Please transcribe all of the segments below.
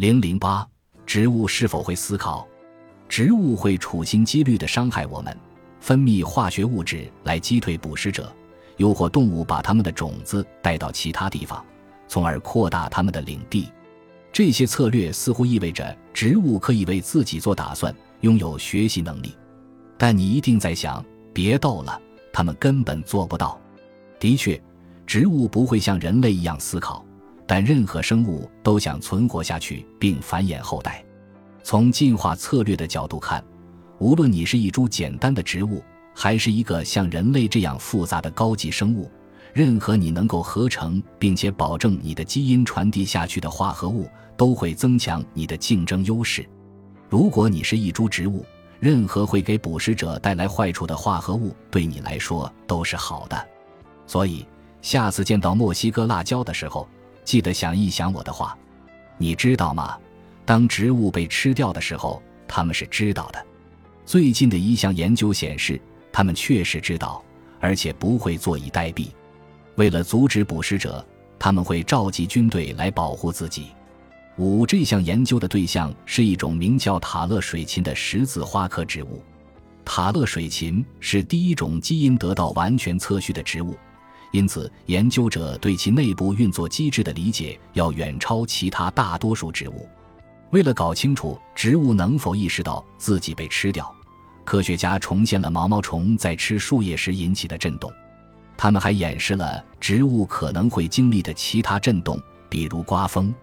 零零八，植物是否会思考？植物会处心积虑地伤害我们，分泌化学物质来击退捕食者，诱惑动物把它们的种子带到其他地方，从而扩大它们的领地。这些策略似乎意味着植物可以为自己做打算，拥有学习能力。但你一定在想，别逗了，它们根本做不到。的确，植物不会像人类一样思考，但任何生物都想存活下去并繁衍后代。从进化策略的角度看，无论你是一株简单的植物，还是一个像人类这样复杂的高级生物，任何你能够合成并且保证你的基因传递下去的化合物，都会增强你的竞争优势。如果你是一株植物，任何会给捕食者带来坏处的化合物，对你来说都是好的。所以，下次见到墨西哥辣椒的时候，记得想一想我的话。你知道吗？当植物被吃掉的时候，他们是知道的。最近的一项研究显示，他们确实知道，而且不会坐以待毙。为了阻止捕食者，他们会召集军队来保护自己。五这项研究的对象是一种名叫塔勒水芹的十字花科植物。塔勒水芹是第一种基因得到完全测序的植物，因此研究者对其内部运作机制的理解要远超其他大多数植物。为了搞清楚植物能否意识到自己被吃掉，科学家重现了毛毛虫在吃树叶时引起的震动。他们还演示了植物可能会经历的其他震动，比如刮风。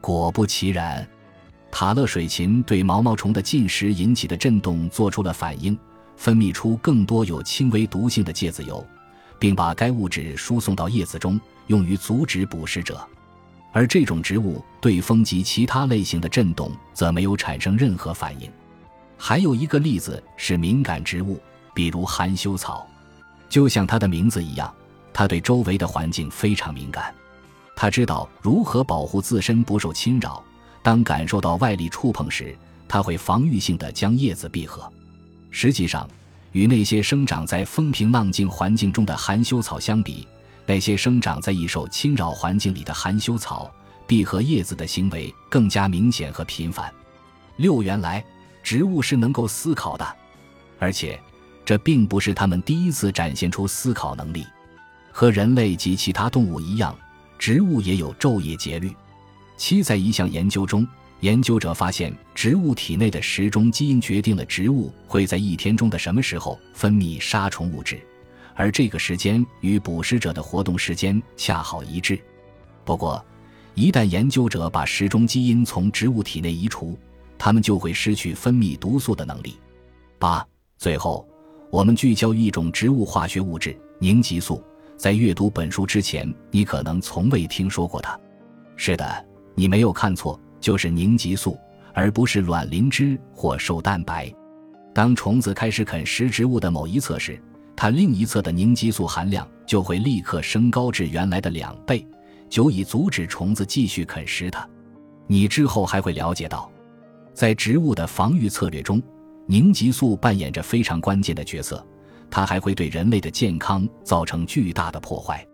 果不其然，塔勒水芹对毛毛虫的进食引起的震动做出了反应，分泌出更多有轻微毒性的芥子油，并把该物质输送到叶子中，用于阻止捕食者。而这种植物对风及其他类型的震动则没有产生任何反应。还有一个例子是敏感植物，比如含羞草，就像它的名字一样，它对周围的环境非常敏感。它知道如何保护自身不受侵扰。当感受到外力触碰时，它会防御性的将叶子闭合。实际上，与那些生长在风平浪静环境中的含羞草相比，那些生长在易受侵扰环境里的含羞草，闭合叶子的行为更加明显和频繁。六，原来植物是能够思考的，而且这并不是它们第一次展现出思考能力。和人类及其他动物一样，植物也有昼夜节律。七，在一项研究中，研究者发现，植物体内的时钟基因决定了植物会在一天中的什么时候分泌杀虫物质。而这个时间与捕食者的活动时间恰好一致。不过，一旦研究者把时钟基因从植物体内移除，它们就会失去分泌毒素的能力。八，最后，我们聚焦一种植物化学物质——凝集素。在阅读本书之前，你可能从未听说过它。是的，你没有看错，就是凝集素，而不是卵磷脂或瘦蛋白。当虫子开始啃食植物的某一侧时，它另一侧的凝集素含量就会立刻升高至原来的两倍，久以阻止虫子继续啃食它。你之后还会了解到，在植物的防御策略中，凝集素扮演着非常关键的角色，它还会对人类的健康造成巨大的破坏。